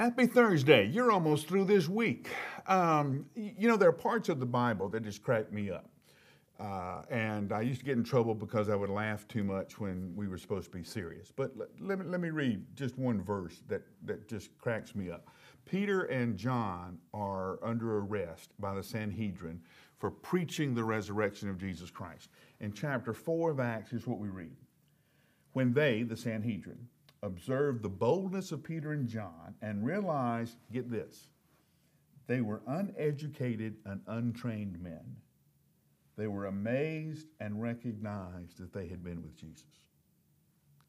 Happy Thursday. You're almost through this week. Um, you know, there are parts of the Bible that just crack me up. Uh, and I used to get in trouble because I would laugh too much when we were supposed to be serious. But let, let, me, let me read just one verse that, that just cracks me up. Peter and John are under arrest by the Sanhedrin for preaching the resurrection of Jesus Christ. In chapter 4 of Acts, is what we read. When they, the Sanhedrin, observed the boldness of Peter and John and realized, get this, they were uneducated and untrained men. They were amazed and recognized that they had been with Jesus.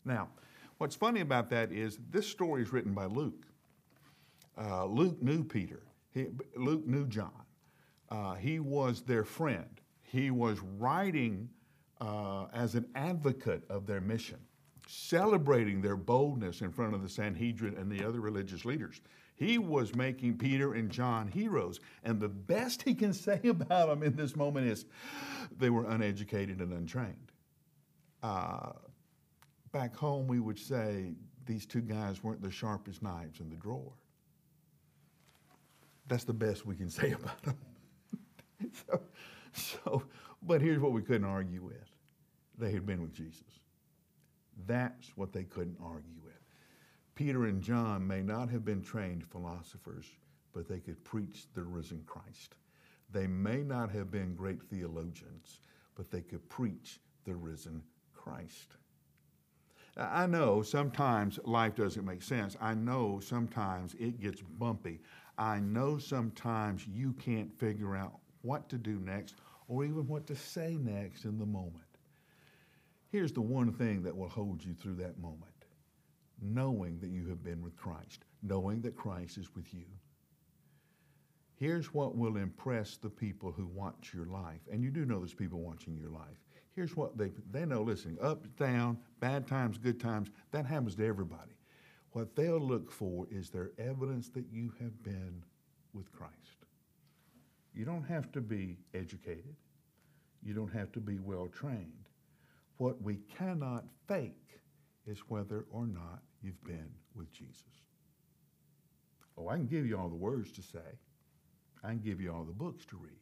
Now, what's funny about that is this story is written by Luke. Uh, Luke knew Peter, he, Luke knew John. Uh, he was their friend. He was writing uh, as an advocate of their mission celebrating their boldness in front of the Sanhedrin and the other religious leaders. He was making Peter and John heroes. And the best he can say about them in this moment is they were uneducated and untrained. Uh, back home, we would say these two guys weren't the sharpest knives in the drawer. That's the best we can say about them. so, so, but here's what we couldn't argue with they had been with Jesus. That's what they couldn't argue with. Peter and John may not have been trained philosophers, but they could preach the risen Christ. They may not have been great theologians, but they could preach the risen Christ. I know sometimes life doesn't make sense. I know sometimes it gets bumpy. I know sometimes you can't figure out what to do next or even what to say next in the moment. Here's the one thing that will hold you through that moment knowing that you have been with Christ, knowing that Christ is with you. Here's what will impress the people who watch your life. And you do know there's people watching your life. Here's what they, they know listen, up, down, bad times, good times, that happens to everybody. What they'll look for is their evidence that you have been with Christ. You don't have to be educated, you don't have to be well trained. What we cannot fake is whether or not you've been with Jesus. Oh, I can give you all the words to say. I can give you all the books to read.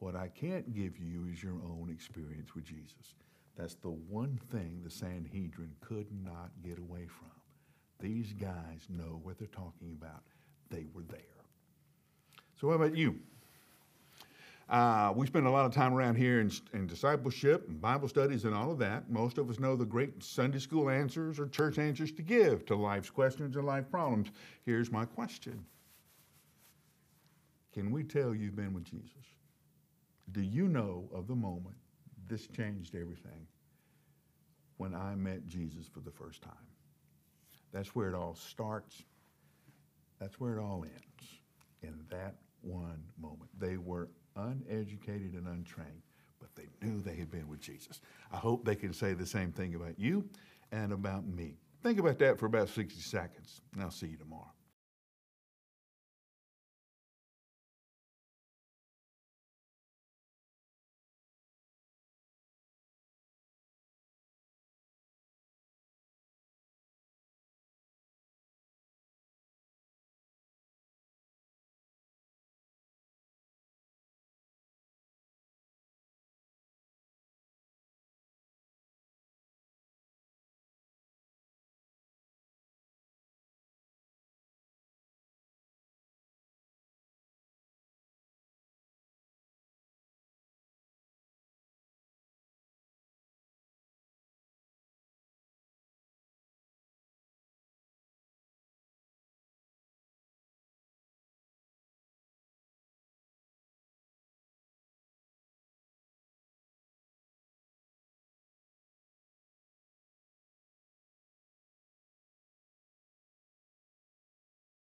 What I can't give you is your own experience with Jesus. That's the one thing the Sanhedrin could not get away from. These guys know what they're talking about. They were there. So, what about you? Uh, we spend a lot of time around here in, in, discipleship and Bible studies and all of that. Most of us know the great Sunday school answers or church answers to give to life's questions and life problems. Here's my question Can we tell you've been with Jesus? Do you know of the moment this changed everything when I met Jesus for the first time? That's where it all starts. That's where it all ends. In that one moment. They were uneducated and untrained, but they knew they had been with Jesus. I hope they can say the same thing about you and about me. Think about that for about 60 seconds, and I'll see you tomorrow.